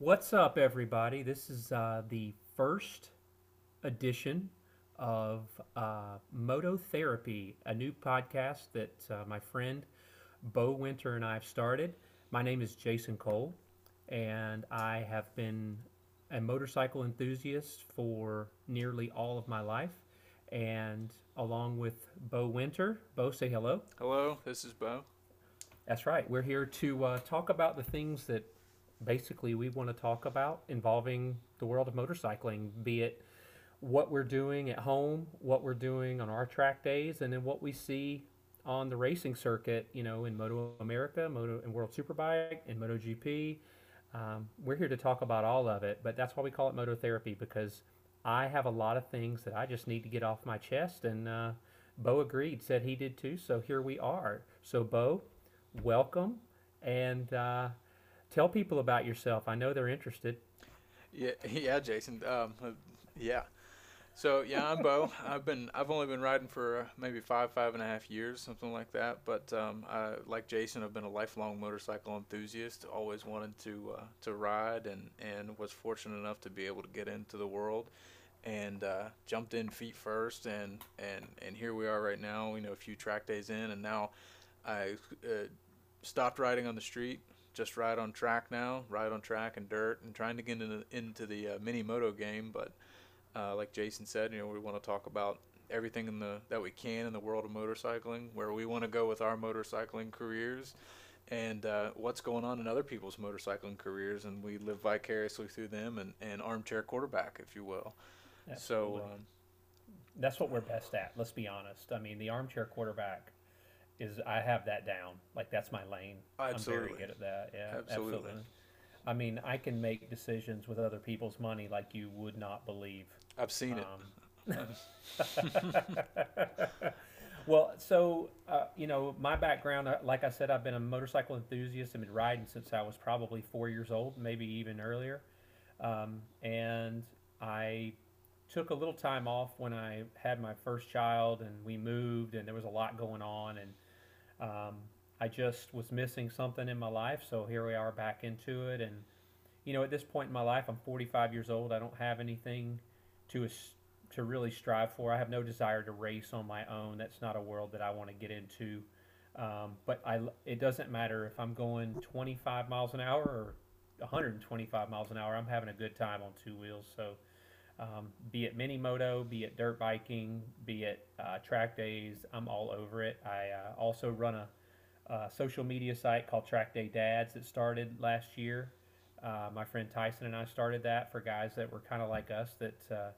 What's up, everybody? This is uh, the first edition of uh, Moto Therapy, a new podcast that uh, my friend Bo Winter and I have started. My name is Jason Cole, and I have been a motorcycle enthusiast for nearly all of my life. And along with Bo Winter, Bo, say hello. Hello, this is Bo. That's right. We're here to uh, talk about the things that basically we want to talk about involving the world of motorcycling, be it what we're doing at home, what we're doing on our track days, and then what we see on the racing circuit, you know, in Moto America, Moto and World Superbike, and MotoGP. Um, we're here to talk about all of it, but that's why we call it Moto Therapy because I have a lot of things that I just need to get off my chest, and uh, Bo agreed, said he did too. So here we are. So Bo, welcome, and uh, tell people about yourself. I know they're interested. Yeah, yeah, Jason. Um, yeah. So yeah, I'm Bo. I've been I've only been riding for maybe five five and a half years, something like that. But um, I, like Jason, I've been a lifelong motorcycle enthusiast. Always wanted to uh, to ride, and and was fortunate enough to be able to get into the world, and uh, jumped in feet first, and and and here we are right now. You know, a few track days in, and now I uh, stopped riding on the street just ride on track now, ride on track and dirt, and trying to get into, into the uh, mini moto game. But uh, like Jason said, you know, we want to talk about everything in the that we can in the world of motorcycling, where we want to go with our motorcycling careers, and uh, what's going on in other people's motorcycling careers, and we live vicariously through them, and, and armchair quarterback, if you will. Absolutely. So. Um, that's what we're best at. Let's be honest. I mean, the armchair quarterback is I have that down. Like that's my lane. Absolutely. I'm very good at that. Yeah, Absolutely. absolutely. I mean, I can make decisions with other people's money like you would not believe. I've seen Um, well, so uh, you know, my background, uh, like I said, I've been a motorcycle enthusiast. I've been riding since I was probably four years old, maybe even earlier. Um, and I took a little time off when I had my first child, and we moved, and there was a lot going on, and um, I just was missing something in my life, so here we are back into it. And you know, at this point in my life, I'm 45 years old. I don't have anything to to really strive for. I have no desire to race on my own. That's not a world that I want to get into. Um, but I, it doesn't matter if I'm going 25 miles an hour or 125 miles an hour. I'm having a good time on two wheels. So, um, be it mini moto, be it dirt biking, be it uh, track days, I'm all over it. I uh, also run a, a, social media site called Track Day Dads that started last year. Uh, my friend Tyson and I started that for guys that were kind of like us that uh,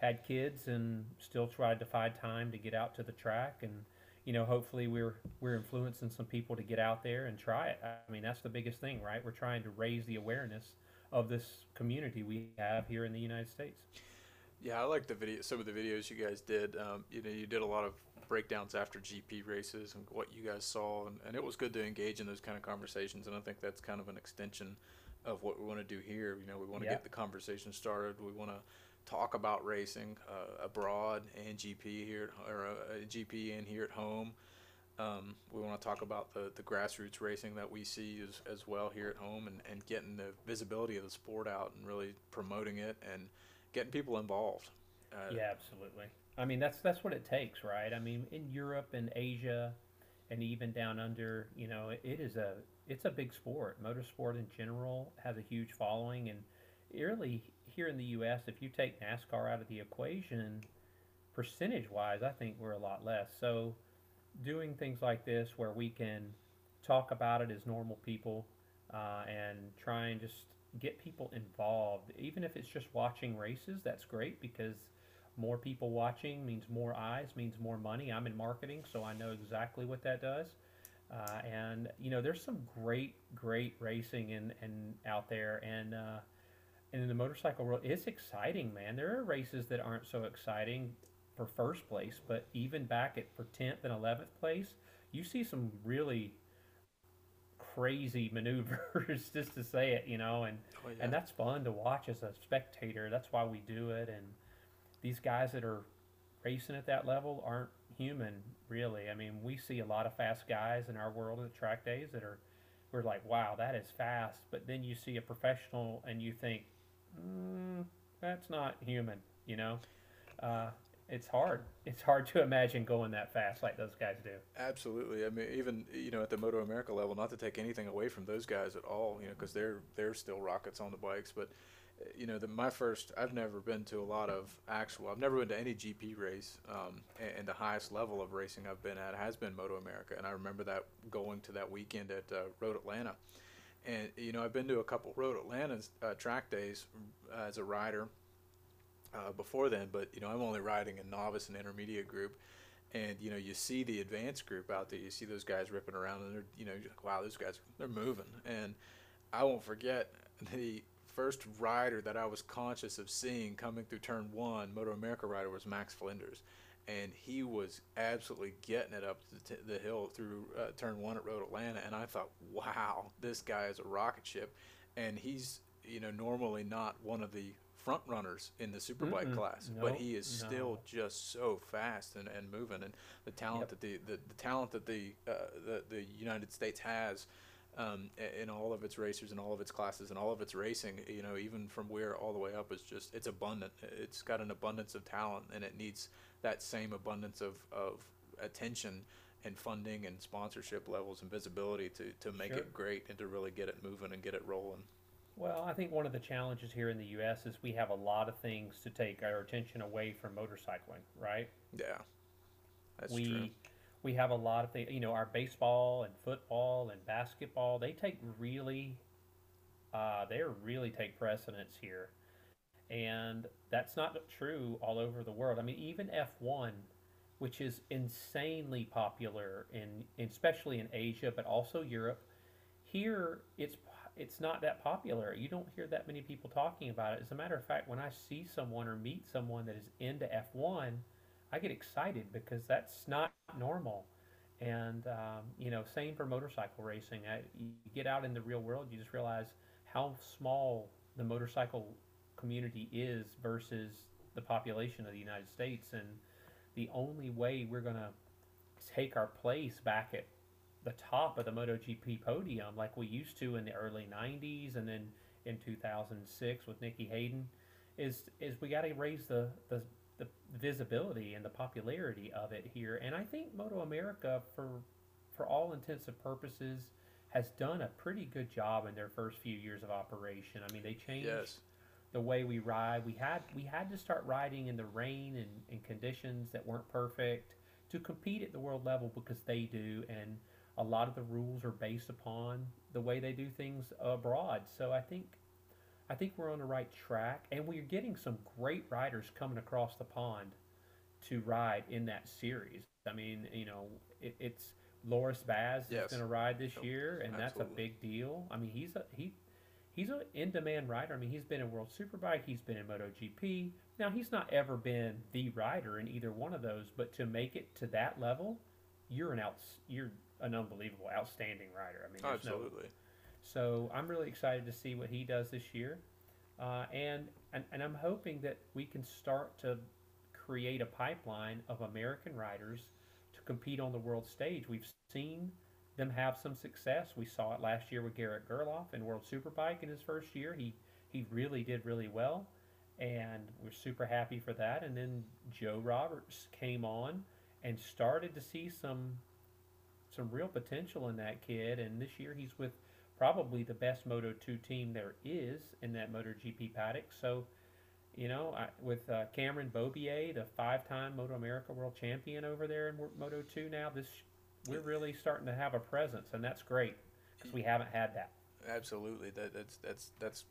had kids and still tried to find time to get out to the track and you know hopefully we're we're influencing some people to get out there and try it i mean that's the biggest thing right we're trying to raise the awareness of this community we have here in the united states Yeah, I like the video. Some of the videos you guys did. Um, you know, you did a lot of breakdowns after GP races and what you guys saw, and, and it was good to engage in those kind of conversations. And I think that's kind of an extension of what we want to do here. You know, we want to Yeah. get the conversation started. We want to talk about racing uh, abroad and GP here, at, or uh, GP and here at home. Um, we want to talk about the, the grassroots racing that we see as, as well here at home and, and getting the visibility of the sport out and really promoting it and getting people involved. Uh, yeah absolutely. I mean that's that's what it takes right? I mean in europe and asia and even down under you know it, is a it's a big sport. Motorsport in general has a huge following and really here in the us if you take nascar out of the equation percentage wise i think we're a lot less. So doing things like this where we can talk about it as normal people uh, and try and just get people involved. Even if it's just watching races that's great because more people watching means more eyes means more money. I'm in marketing so i know exactly what that does. Uh, and you know there's some great great racing in, and out there. And uh, and in the motorcycle world it's exciting man. There are races that aren't so exciting for first place but even back at for 10th and 11th place you see some really crazy maneuvers just to say it you know and Oh, yeah. and that's fun to watch as a spectator. That's why we do it. And these guys that are racing at that level aren't human, really. I mean, we see a lot of fast guys in our world at track days that are we're like, wow, that is fast. But then you see a professional and you think, mm, that's not human, you know? Uh, it's hard. It's hard to imagine going that fast like those guys do. Absolutely. I mean, even you know at the Moto America level, not to take anything away from those guys at all, you know, because they're they're still rockets on the bikes. But you know, the, my first, I've never been to a lot of actual. I've never been to any GP race, um, and, and the highest level of racing I've been at has been Moto America. And I remember that going to that weekend at uh, Road Atlanta. And you know, I've been to a couple Road Atlanta uh, track days uh, as a rider uh, before then, but you know I'm only riding a novice and intermediate group, and you know you see the advanced group out there. You see those guys ripping around, and they're you know like, wow, those guys they're moving. And I won't forget the first rider that I was conscious of seeing coming through turn one, Moto America rider, was Max Flinders. And he was absolutely getting it up the, t- the hill through uh, turn one at Road Atlanta. And I thought, wow, this guy is a rocket ship. And he's, you know, normally not one of the front runners in the superbike Mm-mm. class, No, but he is still just so fast and, and moving, and the talent Yep. that the, the, the talent that the, uh, the the United States has um, in all of its racers and all of its classes and all of its racing, you know, even from where all the way up is just it's abundant. It's got an abundance of talent, and it needs that same abundance of, of attention and funding and sponsorship levels and visibility to, to make Sure. it great and to really get it moving and get it rolling. Well, I think one of the challenges here in the U.S. is we have a lot of things to take our attention away from motorcycling, right? Yeah, that's we true. we have a lot of things. You know, our baseball and football and basketball they take really, uh, they really take precedence here, and that's not true all over the world. I mean, even F one, which is insanely popular in, especially in Asia, but also Europe. Here, it's it's not that popular. You don't hear that many people talking about it. As a matter of fact, when I see someone or meet someone that is into F one, I get excited because that's not normal. And um, you know, same for motorcycle racing. I, you get out in the real world, you just realize how small the motorcycle community is versus the population of the United States. And the only way we're gonna take our place back at the top of the MotoGP podium like we used to in the early 90s and then in 2006 with Nicky Hayden is is we got to raise the, the the visibility and the popularity of it here and I think Moto America for for all intents and purposes has done a pretty good job in their first few years of operation. I mean they changed Yes. the way we ride. We had we had to start riding in the rain and, and conditions that weren't perfect to compete at the world level because they do, and a lot of the rules are based upon the way they do things abroad. So I think I think we're on the right track, and we're getting some great riders coming across the pond to ride in that series. I mean, you know, it, it's Loris Baz Yes. is going to ride this Oh, year, and that's a big deal. I mean, he's a he he's an in-demand rider. I mean, he's been in World Superbike, he's been in MotoGP. Now, he's not ever been the rider in either one of those, but to make it to that level, you're an outs you're an unbelievable, outstanding rider. I mean, there's no Absolutely. so I'm really excited to see what he does this year, uh, and, and and I'm hoping that we can start to create a pipeline of American riders to compete on the world stage. We've seen them have some success. We saw it last year with Garrett Gerloff in World Superbike in his first year. He he really did really well, and we're super happy for that. And then Joe Roberts came on and started to see some some real potential in that kid. And this year he's with probably the best Moto 2 team there is in that MotoGP paddock. So, you know, I, with uh, Cameron Beaubier, the five-time Moto America World Champion over there in Moto 2 now, this we're really starting to have a presence, and that's great because we haven't had that. Absolutely, that that's that's that's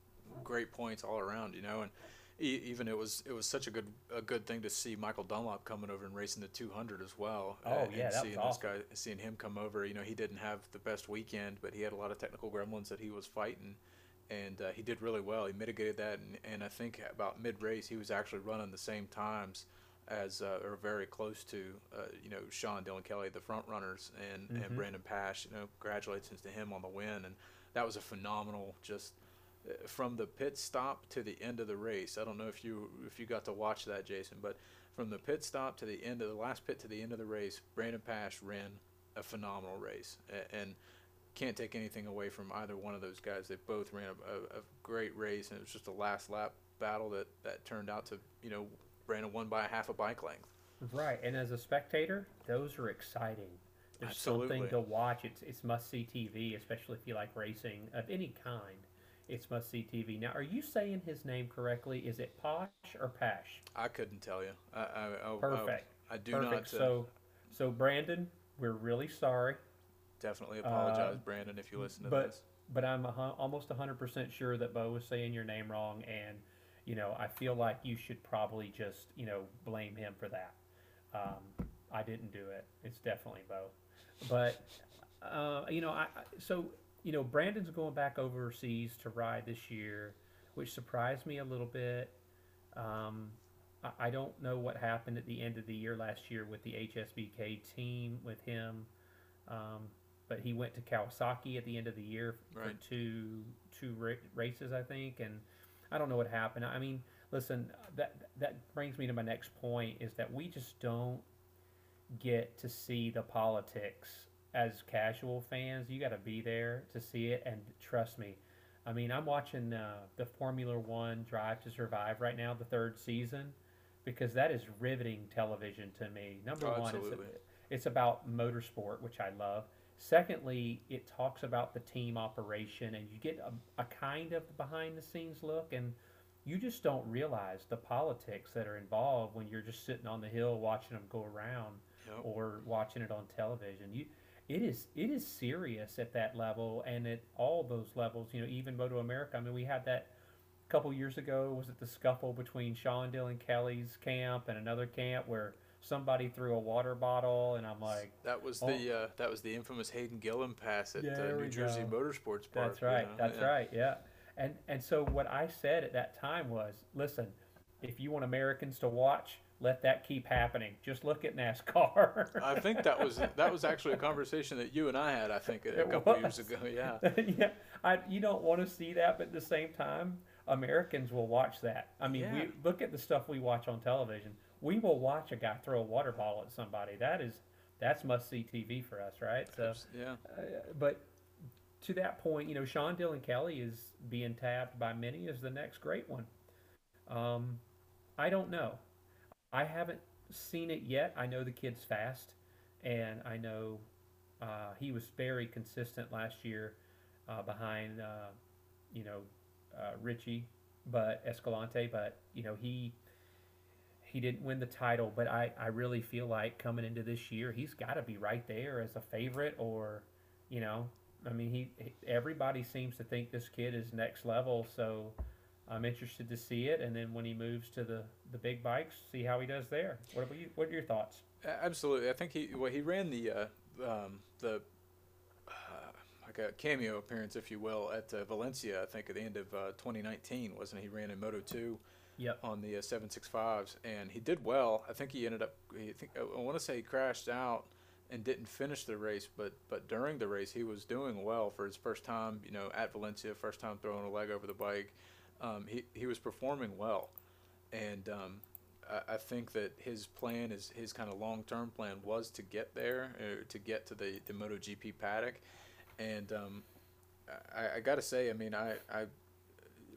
great points all around, you know, and e- even it was it was such a good a good thing to see Michael Dunlop coming over and racing the 200 as well. Oh, and, yeah, and that was seeing awesome. this guy, seeing him come over, you know, he didn't have the best weekend, but he had a lot of technical gremlins that he was fighting, and uh, he did really well. He mitigated that, and, and I think about mid race he was actually running the same times as uh, or very close to uh, you know Sean Dylan Kelly, the front runners, and Mhm. and Brandon Paasch. You know, congratulations to him on the win, and that was a phenomenal just uh, from the pit stop to the end of the race. I don't know if you if you got to watch that, Jason, but from the pit stop to the end of the last pit to the end of the race, Brandon Paasch ran a phenomenal race, and can't take anything away from either one of those guys. They both ran a, a, a great race, and it was just a last lap battle that that turned out to you know Brandon won by a half a bike length. Right, and as a spectator, those are exciting. There's Absolutely. something to watch. It's it's must see TV, especially if you like racing of any kind. It's must see TV. Now, are you saying his name correctly? Is it Posh or Pash? I couldn't tell you. I, I, I, Perfect. I, I do Perfect. not. Uh, so, so Brandon, we're really sorry, definitely apologize, uh, Brandon, if you listen to but this. but I'm a, almost 100% sure that Bo was saying your name wrong, and you know I feel like you should probably just you know blame him for that. Um, I didn't do it. It's definitely Bo, but uh, you know I I- so you know Brandon's going back overseas to ride this year, which surprised me a little bit. Um, I, I don't know what happened at the end of the year last year with the HSBK team with him. Um, but he went to Kawasaki at the end of the year for Right. two two ra- races, I think, and I don't know what happened. I mean, listen, that that brings me to my next point is that we just don't get to see the politics as casual fans. You got to be there to see it, and trust me. I mean, I'm watching uh, the Formula One Drive to Survive right now, the third season, because that is riveting television to me. Number Oh, one, it's, absolutely. it's about motorsport, which I love. Secondly, it talks about the team operation, and you get a, a kind of behind the scenes look, and you just don't realize the politics that are involved when you're just sitting on the hill watching them go around Yep. or watching it on television. You, it is it is serious at that level, and at all those levels. You know, even Moto America. I mean, we had that a couple years ago. Was it the scuffle between Sean Dylan Kelly's camp and another camp where somebody threw a water bottle, and I'm like. That was Oh. the uh, that was the infamous Hayden Gillim pass at Yeah, uh, New Jersey go. Motorsports Park. That's you right. know? That's Yeah. right. Yeah. And and so what I said at that time was, listen, if you want Americans to watch, let that keep happening. Just look at NASCAR. I think that was that was actually a conversation that you and I had. I think a, It couple was. years ago. Yeah. yeah. I you don't want to see that, but at the same time, Americans will watch that. I mean, Yeah. we look at the stuff we watch on television. We will watch a guy throw a water bottle at somebody. That is that's must see TV for us, right? So yeah. Uh, but to that point, you know, Sean Dylan Kelly is being tabbed by many as the next great one. Um, I don't know. I haven't seen it yet. I know the kid's fast, and I know uh, he was very consistent last year uh, behind, uh, you know, uh, Richie, but Escalante. But you know, he he didn't win the title. But I I really feel like coming into this year, he's got to be right there as a favorite, or you know, I mean, he, he everybody seems to think this kid is next level. So I'm interested to see it, and then when he moves to the the big bikes, see how he does there. What are you, What are your thoughts? Absolutely. I think he well he ran the uh, um, the uh, like a cameo appearance, if you will, at uh, Valencia. I think at the end of uh, 2019, wasn't he? He ran in Moto 2 Yep. on the uh, 765s, and he did well. I think he ended up. I think I want to say he crashed out and didn't finish the race, but but during the race he was doing well for his first time. You know, at Valencia, first time throwing a leg over the bike. Um, he he was performing well, and um, I, I think that his plan is his kind of long term plan was to get there, uh, to get to the the MotoGP paddock, and um, I, I got to say, I mean, I, I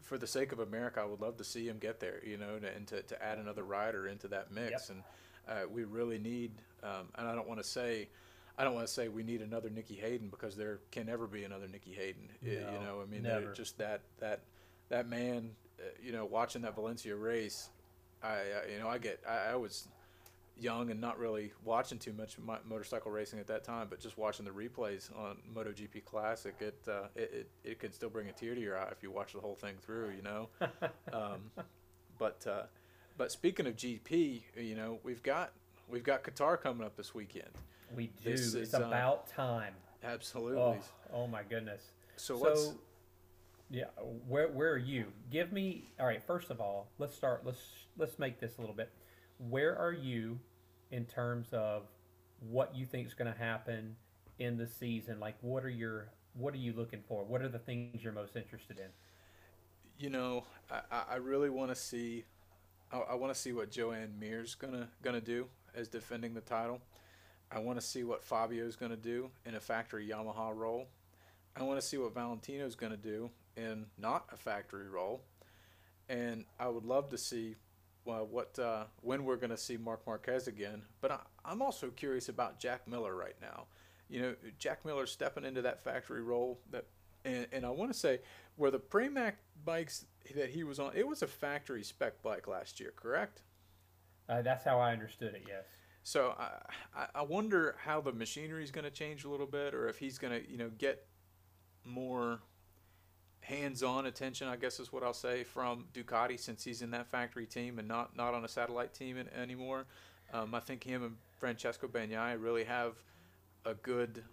for the sake of America, I would love to see him get there, you know, and to, to add another rider into that mix. Yep. And uh, we really need, um, and I don't want to say, I don't want to say we need another Nicky Hayden because there can never be another Nicky Hayden. I- you know, I mean, just that that that man, uh, you know, watching that Valencia race, I, you know, I get, I, I was young and not really watching too much motorcycle racing at that time, but just watching the replays on MotoGP Classic, it, uh, it it it could still bring a tear to your eye if you watch the whole thing through, you know. um, but uh, but speaking of GP, you know, we've got we've got Qatar coming up this weekend. We do. This it's is, uh, about time. Absolutely. Oh, oh my goodness. so what's yeah, where where are you? Give me all right. First of all, let's start. Let's let's make this a little bit. Where are you in terms of what you think is going to happen in the season? Like, what are your what are you looking for? What are the things you're most interested in? you know, I, I- really want to see, I, I want to see what Joan Mir's gonna gonna do as defending the title. I want to see what Fabio's gonna do in a factory Yamaha role. I want to see what Valentino's going to do in not a factory role, and I would love to see well, what uh, when we're going to see Marc Marquez again. But I, I'm also curious about Jack Miller right now. You know, Jack Miller stepping into that factory role that, and, and I want to say where the Pramac bikes that he was on, it was a factory spec bike last year, correct? Uh, that's how I understood it. Yes. So I, I wonder how the machinery is going to change a little bit, or if he's going to, you know, get more hands-on attention, I guess is what I'll say, from Ducati since he's in that factory team and not not on a satellite team in, anymore. Um, I think him and Francesco Bagnaia really have a good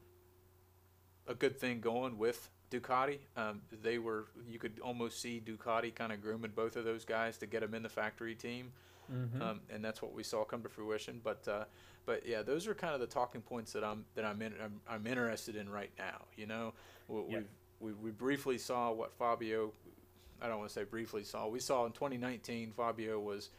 a good thing going with Ducati. Um, they were you could almost see Ducati kind of grooming both of those guys to get them in the factory team, Mm-hmm. um, and that's what we saw come to fruition. But uh, but yeah, those are kind of the talking points that I'm that I'm in, I'm, I'm interested in right now. You know, we, Yeah. We we briefly saw what Fabio. I don't want to say briefly saw. We saw in 2019 Fabio was,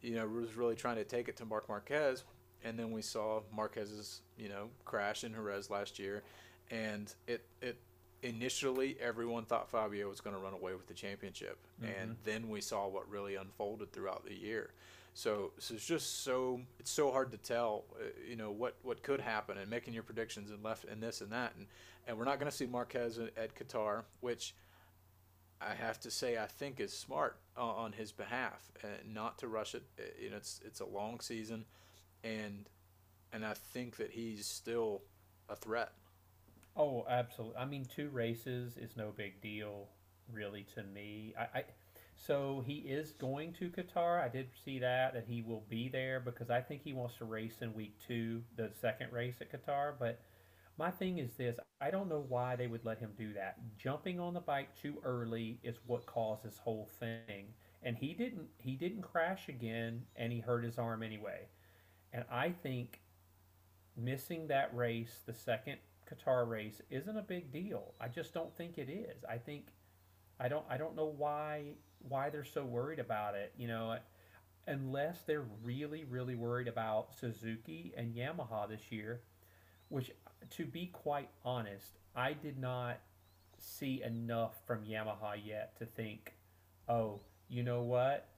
you know, was really trying to take it to Marc Marquez, and then we saw Marquez's you know crash in Jerez last year, and it it initially everyone thought Fabio was going to run away with the championship, mm-hmm. and then we saw what really unfolded throughout the year. So, so it's just so it's so hard to tell, uh, you know, what, what could happen and making your predictions and left and this and that, and and we're not going to see Marquez at, at Qatar, which I have to say I think is smart uh, on his behalf, uh, not to rush it. Uh, you know, it's it's a long season, and and I think that he's still a threat. Oh, absolutely. I mean, two races is no big deal, really, to me. I, I so he is going to Qatar. I did see that that he will be there because I think he wants to race in week two, the second race at Qatar. But my thing is this: I don't know why they would let him do that. Jumping on the bike too early is what caused this whole thing. And he didn't. He didn't crash again, and he hurt his arm anyway. And I think missing that race, the second Qatar race isn't a big deal. I just don't think it is. I think I don't I don't know why why they're so worried about it, you know, unless they're really really worried about Suzuki and Yamaha this year, which to be quite honest, I did not see enough from Yamaha yet to think, "Oh, you know what?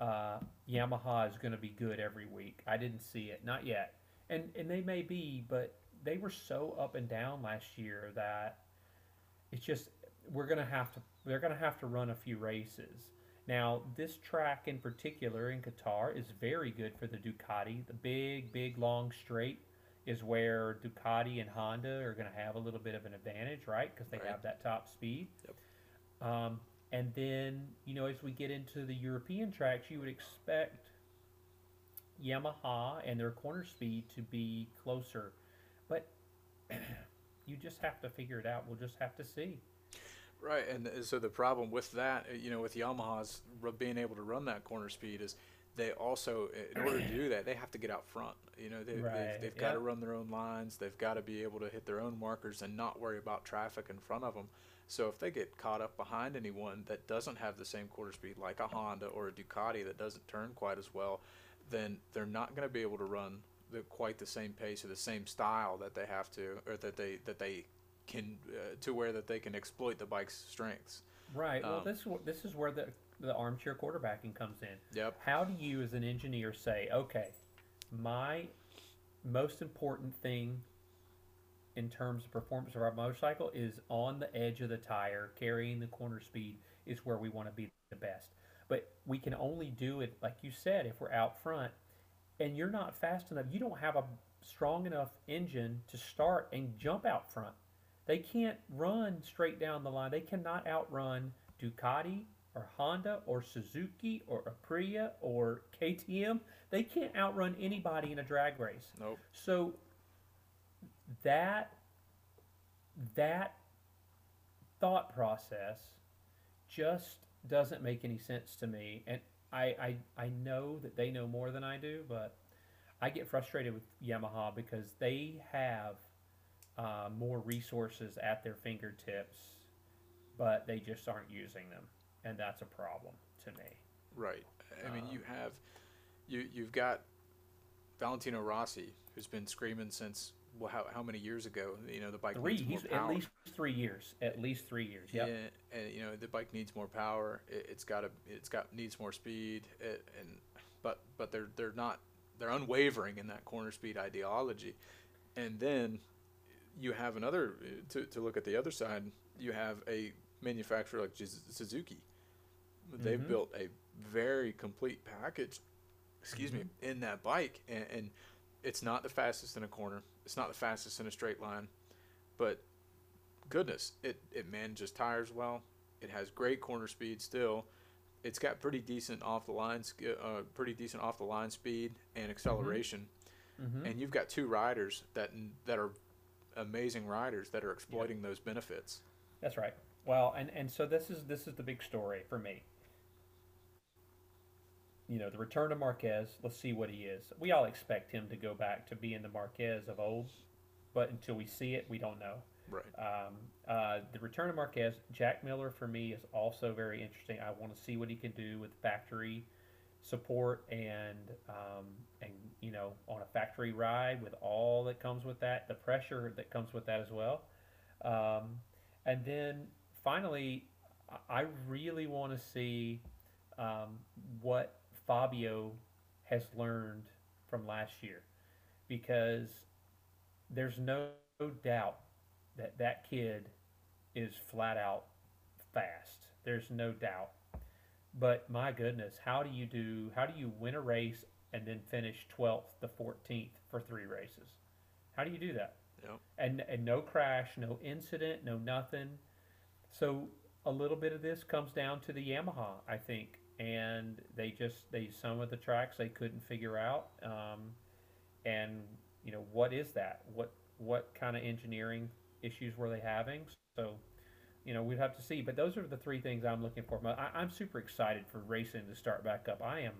Uh, Yamaha is going to be good every week." I didn't see it, not yet. And and they may be, but they were so up and down last year that it's just we're gonna have to they're gonna have to run a few races. Now this track in particular in Qatar is very good for the Ducati. The big, big long straight is where Ducati and Honda are gonna have a little bit of an advantage, right? Because they Right. have that top speed. Yep. Um, and then you know as we get into the European tracks, you would expect Yamaha and their corner speed to be closer, but you just have to figure it out. We'll just have to see. Right, and so the problem with that, you know, with Yamaha's being able to run that corner speed is they also, in order to do that, they have to get out front. You know, they, Right, they've, they've got to run their own lines. They've got to be able to hit their own markers and not worry about traffic in front of them. So if they get caught up behind anyone that doesn't have the same quarter speed, like a Honda or a Ducati that doesn't turn quite as well, then they're not going to be able to run the, quite the same pace or the same style that they have to, or that they that they can uh, to where that they can exploit the bike's strengths. Right. well, Um, this is this is where the the armchair quarterbacking comes in. Yep. How do you, as an engineer, say, okay, my most important thing in terms of performance of our motorcycle is on the edge of the tire, carrying the corner speed is where we want to be the best. But we can only do it, like you said, if we're out front and you're not fast enough. You don't have a strong enough engine to start and jump out front. They can't run straight down the line. They cannot outrun Ducati or Honda or Suzuki or Aprilia or KTM. They can't outrun anybody in a drag race. Nope. So that that thought process just doesn't make any sense to me. And I, I I know that they know more than I do, but I get frustrated with Yamaha because they have uh, more resources at their fingertips, but they just aren't using them, and that's a problem to me. Right. I mean, Um, you have you you've got Valentino Rossi, who's been screaming since well, how how many years ago? You know, the bike Three, needs more he's power. at least three years. At least three years. Yep. Yeah, and you know the bike needs more power. It, it's got a it's got needs more speed, it, and but but they're they're not they're unwavering in that corner speed ideology, and then you have another to to look at the other side. You have a manufacturer like Suzuki. They've Mhm. built a very complete package, excuse me, in that bike, and, and it's not the fastest in a corner. It's not the fastest in a straight line, but goodness, it, it manages tires well. It has great corner speed still. It's got pretty decent off the line, uh, pretty decent off the line speed and acceleration. Mhm. And you've got two riders that that are amazing riders that are exploiting those benefits. That's right. Well, and and so this is this is the big story for me. You know, the return of Marquez. Let's see what he is. We all expect him to go back to being the Marquez of old, but until we see it, we don't know. Right. Um, uh, the return of Marquez, Jack Miller for me is also very interesting. I want to see what he can do with factory support and um, and you know on a factory ride with all that comes with that, the pressure that comes with that as well. Um, and then finally, I- really want to see um, what Fabio has learned from last year because there's no doubt that that kid is flat out fast. There's no doubt. But my goodness, how do you do? How do you win a race and then finish 12th to 14th for three races? How do you do that? Yep. And and no crash, no incident, no nothing. So a little bit of this comes down to the Yamaha, I think, and they just they some of the tracks they couldn't figure out. Um, and you know what is that? What what kind of engineering issues were they having? So you know, we'd have to see. But those are the three things I'm looking for. I, I'm super excited for racing to start back up. I am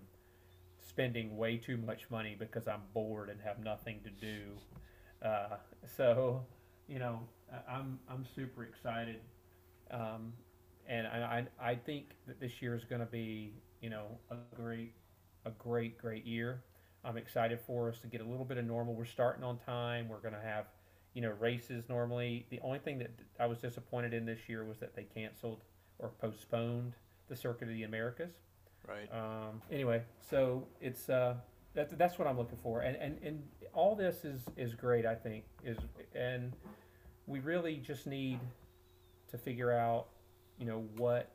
spending way too much money because I'm bored and have nothing to do. Uh, so, you know, I'm I'm super excited, um, and I, I I think that this year is going to be you know a great a great great year. I'm excited for us to get a little bit of normal. We're starting on time. We're going to have you know, races normally. The only thing that I was disappointed in this year was that they canceled or postponed the Circuit of the Americas. Right. Um, anyway, so it's uh, that, that's what I'm looking for, and, and and all this is is great. I think is and we really just need to figure out, you know, what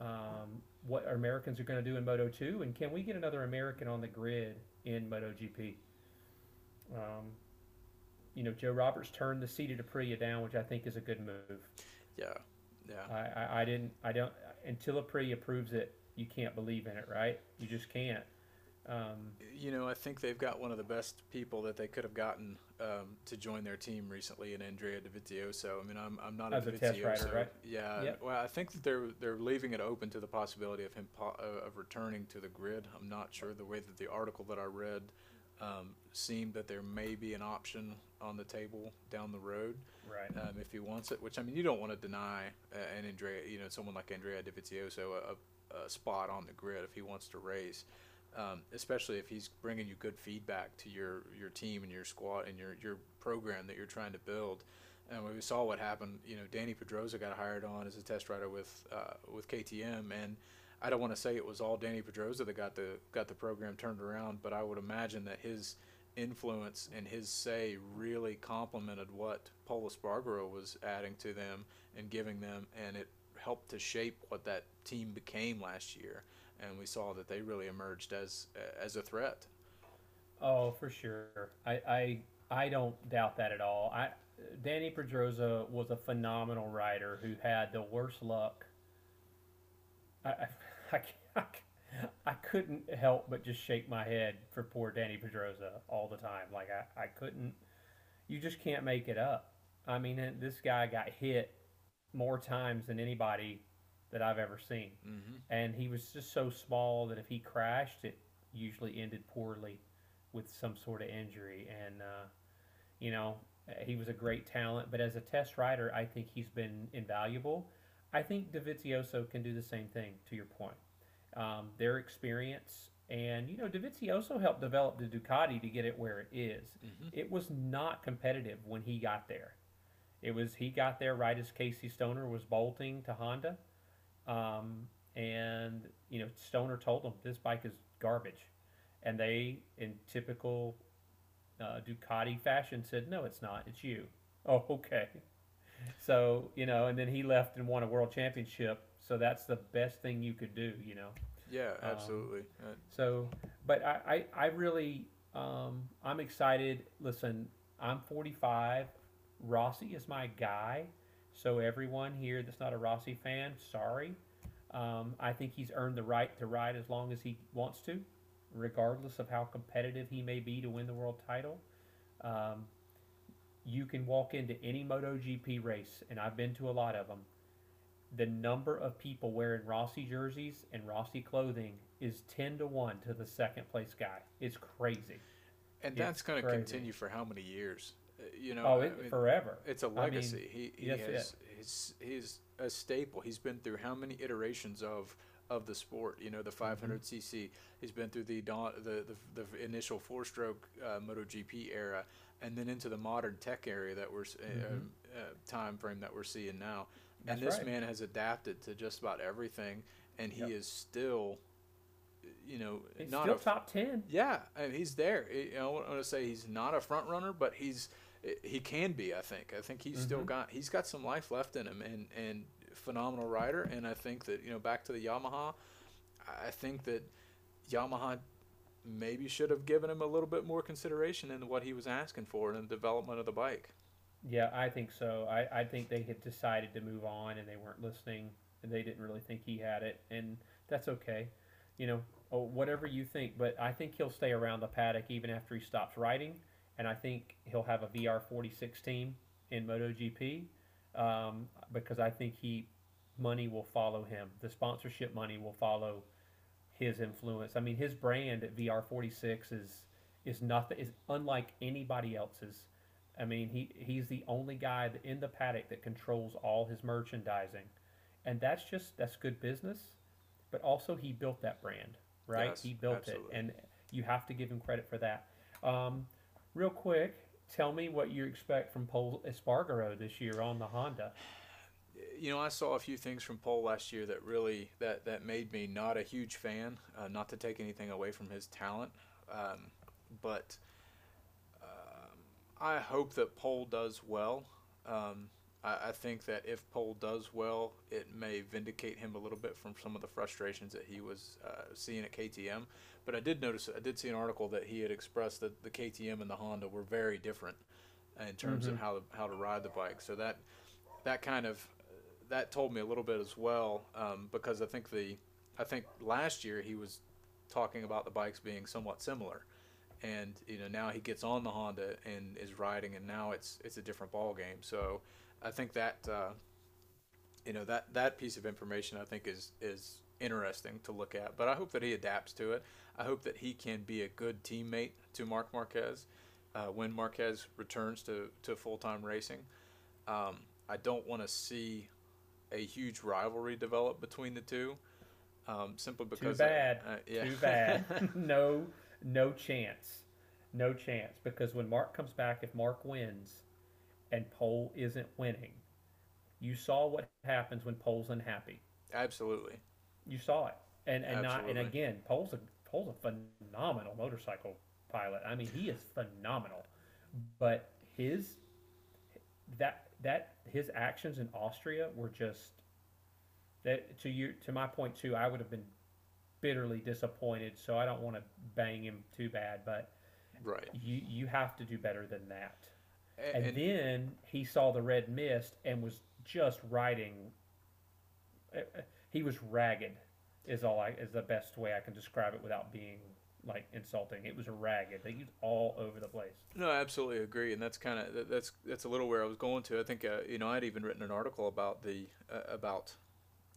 um, what Americans are going to do in Moto Two, and can we get another American on the grid in MotoGP? Um, you know, Joe Roberts turned the seated Aprilia down, which I think is a good move. Yeah. Yeah. I, I, I didn't, I don't, until Aprilia proves it, you can't believe in it, right? You just can't. Um, You know, I think they've got one of the best people that they could have gotten um, to join their team recently in Andrea Dovizioso. I mean, I'm, I'm not As a test rider, right? Yeah. Yep. Well, I think that they're they're leaving it open to the possibility of him po- uh, of returning to the grid. I'm not sure. The way that the article that I read um, seemed that there may be an option on the table down the road right. um, if he wants it. Which I mean, you don't want to deny uh, an Andrea, you know, someone like Andrea Dovizioso a, a, a spot on the grid if he wants to race um, especially if he's bringing you good feedback to your, your team and your squad and your, your program that you're trying to build. And we saw what happened. You know, Dani Pedrosa got hired on as a test rider with uh, with KTM, and I don't want to say it was all Dani Pedrosa that got the got the program turned around, but I would imagine that his influence and his say really complemented what Pol Espargaro was adding to them and giving them, and it helped to shape what that team became last year and we saw that they really emerged as as a threat. Oh, for sure. I, I, I don't doubt that at all. I, Dani Pedrosa was a phenomenal rider who had the worst luck. I, I, I, I, couldn't help but just shake my head for poor Dani Pedrosa all the time. Like I, I couldn't. You just can't make it up. I mean, this guy got hit more times than anybody that I've ever seen, Mm-hmm. and he was just so small that if he crashed, it usually ended poorly with some sort of injury. And uh, you know, he was a great talent, but as a test rider, I think he's been invaluable. I think Dovizioso can do the same thing. To your point, um, their experience And you know, Dovizioso helped develop the Ducati to get it where it is. Mhm. It was not competitive when he got there. It was he got there right as Casey Stoner was bolting to Honda, um, and you know Stoner told him this bike is garbage, and they, in typical uh, Ducati fashion, said no, it's not. It's you. Oh, okay. So you know, and then he left and won a world championship. So that's the best thing you could do. You know. Yeah, Um, absolutely. Uh, So, but I, I, I really, um, I'm excited. Listen, I'm 45. Rossi is my guy. So everyone here that's not a Rossi fan, sorry. Um, I think he's earned the right to ride as long as he wants to, regardless of how competitive he may be to win the world title. Um, you can walk into any MotoGP race, and I've been to a lot of them. The number of people wearing Rossi jerseys and Rossi clothing is 10 to 1 to the second place guy. It's crazy. and it's that's going to continue for how many years? You know, oh, I mean, forever. it's a I mean, legacy. he he that's has he's he's a staple. He's been through how many iterations of of the sport? You know, the 500 Mm-hmm. cc. He's been through the dawn, the, the the initial four stroke uh, MotoGP era, and then into the modern tech area that we're s- uh, uh, time frame that we're seeing now. That's and this right. man has adapted to just about everything, and he Yep. is still, you know, It's not still a top 10. yeah, I mean, he's there. I- I want to say he's not a front runner, but he's he can be. I think. I think he's still Mhm. got he's got some life left in him, and and phenomenal rider. And I think that you know back to the Yamaha, I think that Yamaha maybe should have given him a little bit more consideration in what he was asking for in the development of the bike. Yeah, I think so. I, I think they had decided to move on and they weren't listening and they didn't really think he had it. And that's okay. You know, or whatever you think. But I think he'll stay around the paddock even after he stops riding. And I think he'll have a VR46 team in MotoGP um, because I think he money will follow him. The sponsorship money will follow his influence. I mean, his brand at VR46 is is nothing is unlike anybody else's. I mean, he he's the only guy in the paddock that controls all his merchandising, and that's just that's good business. But also, he built that brand, right? Yes, he built absolutely. it, and you have to give him credit for that. Um, real quick, tell me what you expect from Pol Espargaro this year on the Honda. you know, I saw a few things from Pol last year that really that that made me not a huge fan. Uh, not to take anything away from his talent, um, but um, I hope that Pol does well. Um, I, I think that if Pol does well, it may vindicate him a little bit from some of the frustrations that he was uh, seeing at KTM. But I did notice, I did see an article that he had expressed that the KTM and the Honda were very different in terms of Mhm. how to, how to ride the bike. So that that kind of that told me a little bit as well um, because I think the I think last year he was talking about the bikes being somewhat similar, and you know now he gets on the Honda and is riding, and now it's it's a different ball game. So I think that uh, you know that that piece of information I think is is interesting to look at. But I hope that he adapts to it. I hope that he can be a good teammate to Marc Marquez uh, when Marquez returns to to full time racing. Um, I don't want to see a huge rivalry develop between the two. Um, simply because Too bad. Uh, yeah. Too bad. no, no chance. No chance. Because when Marc comes back, if Marc wins and Pol isn't winning, you saw what happens when Pol's unhappy. Absolutely. You saw it. And and not and again, Pol's a Pol's a phenomenal motorcycle pilot. I mean, he is phenomenal. But his that that his actions in Austria were just that to you to my point too. I would have been bitterly disappointed. So I don't want to bang him too bad, but Right. you you have to do better than that. And, and- then he saw the red mist and was just riding. uh, uh, He was ragged, is all I is the best way I can describe it without being like insulting. It was ragged. He was all over the place. No, I absolutely agree, and that's kind of that's that's a little where I was going to. I think uh, you know I'd even written an article about the uh, about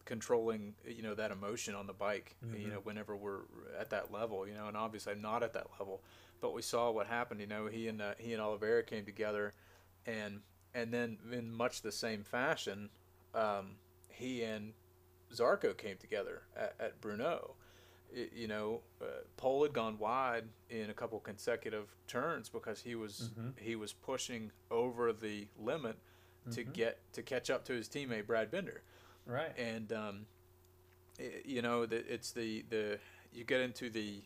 controlling you know that emotion on the bike. You Mhm. know, whenever we're at that level, you know, and obviously I'm not at that level, but we saw what happened. You know, he and uh, he and Oliveira came together, and and then in much the same fashion, um, he and Zarco came together at, at Brno. it, you know, uh, Pol had gone wide in a couple consecutive turns because he was Mhm. he was pushing over the limit to Mhm. get to catch up to his teammate Brad Binder, Right. and um, i you know, the, it's the the you get into the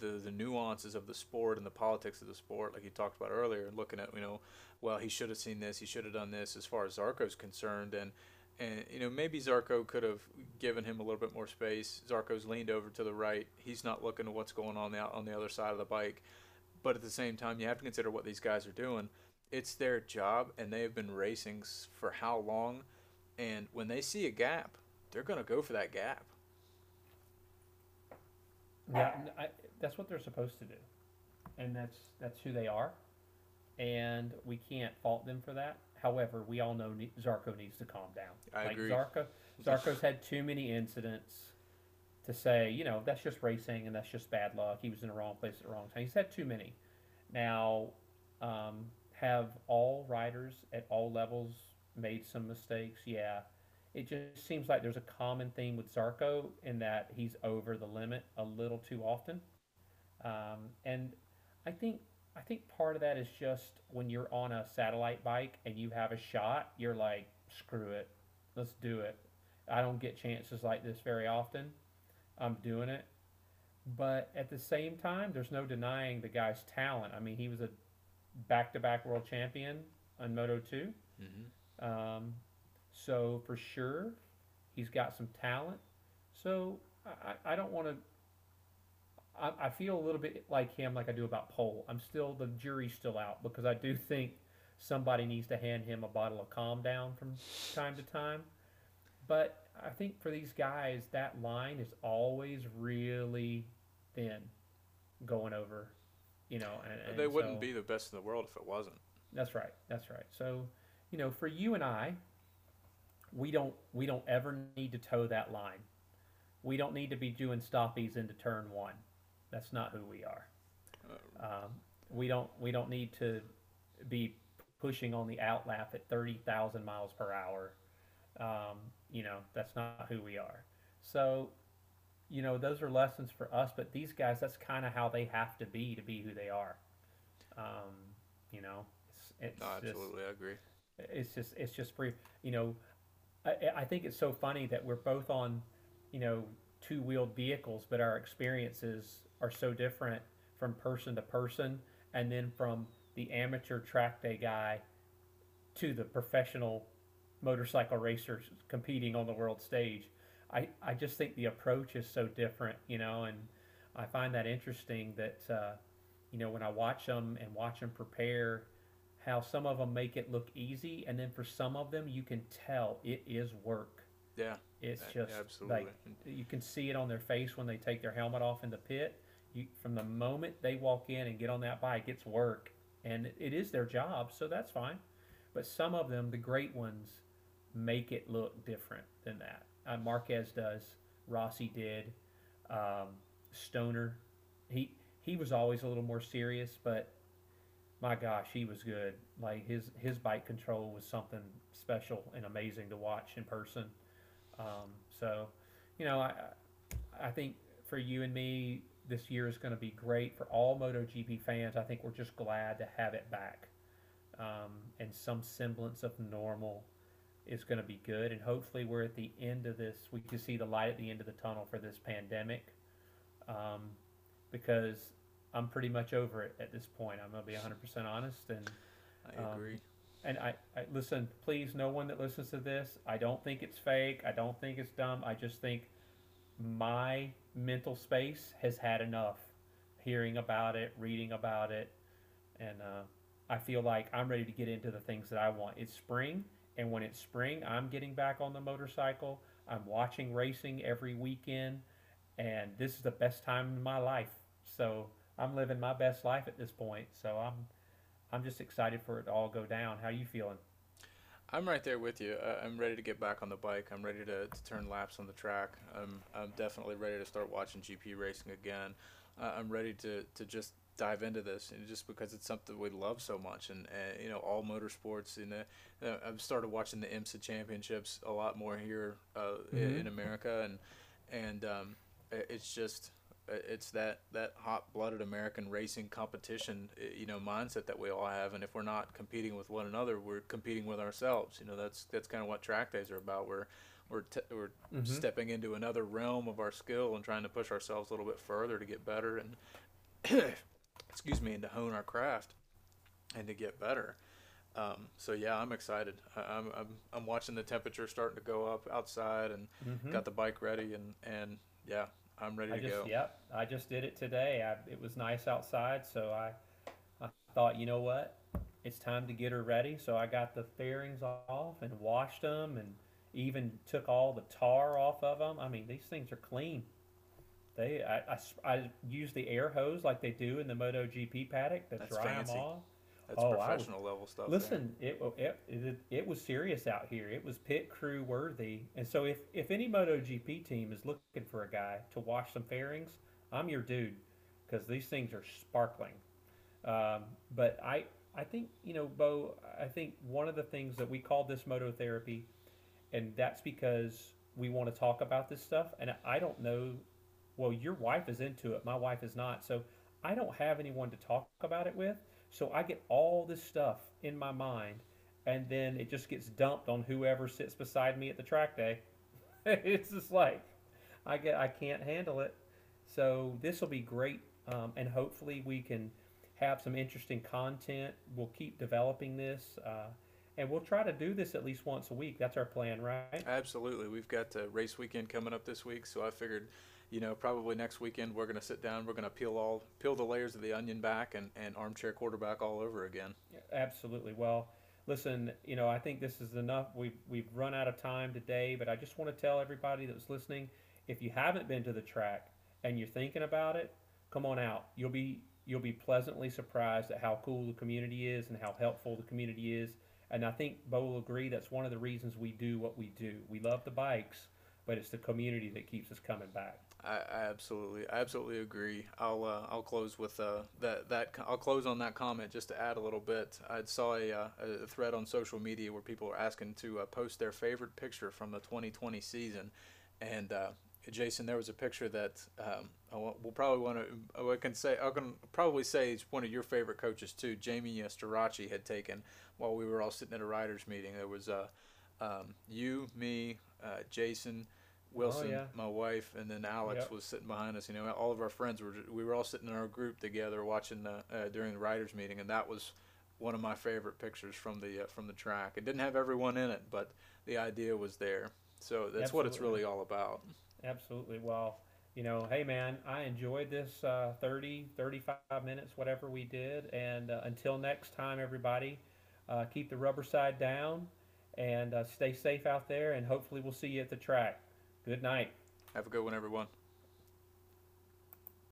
the the nuances of the sport and the politics of the sport, like you talked about earlier, looking at you know, well, he should have seen this, he should have done this, as far as Zarco's concerned, and and you know maybe Zarco could have given him a little bit more space. Zarco's leaned over to the right; he's not looking at what's going on the on the other side of the bike, but at the same time, you have to consider what these guys are doing. It's their job, and they have been racing for how long, and when they see a gap, they're gonna go for that gap. Yeah, I, that's what they're supposed to do, and that's that's who they are, and we can't fault them for that. However, we all know ne- Zarco needs to calm down. I like agree. Zarco, Zarco's had too many incidents to say, you know, that's just racing and that's just bad luck. He was in the wrong place at the wrong time. He's had too many. Now, um, have all riders at all levels made some mistakes? Yeah. It just seems like there's a common theme with Zarco in that he's over the limit a little too often. Um, and I think I think part of that is just when you're on a satellite bike and you have a shot, you're like, screw it, let's do it. I don't get chances like this very often. I'm doing it. But at the same time, there's no denying the guy's talent. I mean, he was a back-to-back world champion on Moto 2. Mm-hmm. Um, so for sure, he's got some talent. So I, I don't want to. I, I feel a little bit like him, like I do about Pol. I'm still the jury's still out because I do think somebody needs to hand him a bottle of calm down from time to time. But I think for these guys, that line is always really thin, going over. You know, and, and they wouldn't so- be the best in the world if it wasn't. that's right. That's right. So, you know, for you and I, we don't we don't ever need to toe that line. We don't need to be doing stoppies into turn one. That's not who we are. Um, we don't we don't need to be pushing on the out outlap at thirty thousand miles per hour. Um, you know, that's not who we are. So, you know, those are lessons for us. But these guys, that's kind of how they have to be to be who they are. Um, you know, it's, it's No, just- absolutely, I agree. It's just it's just free you know I, I think it's so funny that we're both on you know two wheeled vehicles but our experiences are so different from person to person and then from the amateur track day guy to the professional motorcycle racers competing on the world stage. I i just think the approach is so different you know and i find that interesting that uh, you know when i watch them and watch them prepare how some of them make it look easy, and then for some of them, you can tell it is work. Yeah, It's just absolutely. like you can see it on their face when they take their helmet off in the pit. You, from the moment they walk in and get on that bike, it's work, and it is their job, so that's fine. But some of them, the great ones, make it look different than that. Uh, Marquez does. Rossi did. Um, Stoner, he he was always a little more serious, but my gosh, he was good. Like his his bike control was something special and amazing to watch in person. Um, so, you know, I I think for you and me, this year is going to be great for all MotoGP fans. I think we're just glad to have it back, um, and some semblance of normal is going to be good. And hopefully, we're at the end of this. We can see the light at the end of the tunnel for this pandemic, um, because I'm pretty much over it at this point. I'm going to be 100% honest and. I Um, agree. And I, I listen, please, no one that listens to this, I don't think it's fake. I don't think it's dumb. I just think my mental space has had enough hearing about it, reading about it, and uh, I feel like I'm ready to get into the things that I want. It's spring, and when it's spring, I'm getting back on the motorcycle. I'm watching racing every weekend, and this is the best time in my life. So I'm living my best life at this point. So I'm I'm just excited for it to all go down. How you feeling? I'm right there with you. Uh, I'm ready to get back on the bike. I'm ready to, to turn laps on the track. I'm, I'm definitely ready to start watching GP racing again. Uh, I'm ready to, to just dive into this, and just because it's something we love so much, and uh, you know all motorsports. And uh, uh, I've started watching the IMSA championships a lot more here uh, Mhm. in America, and and um, it's just it's that that hot-blooded American racing competition, you know, mindset that we all have. And if we're not competing with one another, we're competing with ourselves. You know, that's that's kind of what track days are about. We're we're t- we're Mhm. stepping into another realm of our skill and trying to push ourselves a little bit further to get better and excuse me and to hone our craft and to get better. Um, so yeah, I'm excited. I, I'm, I'm I'm watching the temperature starting to go up outside and Mhm. got the bike ready and and yeah, I'm ready I to just, go. yep, I just did it today. I, it was nice outside, so I, I thought, you know what, it's time to get her ready. So I got the fairings off and washed them, and even took all the tar off of them. I mean, these things are clean. They, I, I I use the air hose like they do in the MotoGP paddock to That's dry fancy. them off. That's Oh, I was- professional level stuff. Listen, it, it it it was serious out here. It was pit crew worthy, and so if if any MotoGP team is looking for a guy to wash some fairings, I'm your dude, because these things are sparkling. Um, but I I think you know, Bo. I think one of the things that we call this moto therapy, and that's because we want to talk about this stuff. And I don't know. Well, your wife is into it. My wife is not. So I don't have anyone to talk about it with. So I get all this stuff in my mind, and then it just gets dumped on whoever sits beside me at the track day. it's just like I get I can't handle it. So this will be great, um, and hopefully we can have some interesting content. We'll keep developing this, uh, and we'll try to do this at least once a week. That's our plan, right? Absolutely. We've got the race weekend coming up this week, so I figured, you know, probably next weekend we're going to sit down, we're going to peel all peel the layers of the onion back and, and armchair quarterback all over again. Absolutely. Well, listen, you know, I think this is enough. We've we've run out of time today, but I just want to tell everybody that was listening, if you haven't been to the track and you're thinking about it, come on out. You'll be you'll be pleasantly surprised at how cool the community is and how helpful the community is. And I think Bo will agree that's one of the reasons we do what we do. We love the bikes, but it's the community that keeps us coming back. I, I absolutely, I absolutely agree. I'll, uh, I'll close with uh, that. That I'll close on that comment just to add a little bit. I saw a, uh, a thread on social media where people are asking to uh, post their favorite picture from the 2020 season, and uh, Jason, there was a picture that um, I will probably want to. I can say I can probably say it's one of your favorite coaches too. Jamie Starachi had taken while we were all sitting at a riders meeting. There was uh, um, you, me, uh, Jason. Wilson, yeah. my wife, and then Alex Yep. was sitting behind us. You know, all of our friends were. We were all sitting in our group together watching the, uh, during the riders' meeting, and that was one of my favorite pictures from the uh, from the track. It didn't have everyone in it, but the idea was there. So that's what it's Absolutely. really all about. Absolutely. Well, you know, hey man, I enjoyed this uh, 30, 35 minutes, whatever we did. And uh, until next time, everybody, uh, keep the rubber side down and uh, stay safe out there. And hopefully, we'll see you at the track. Good night. Have a good one, everyone.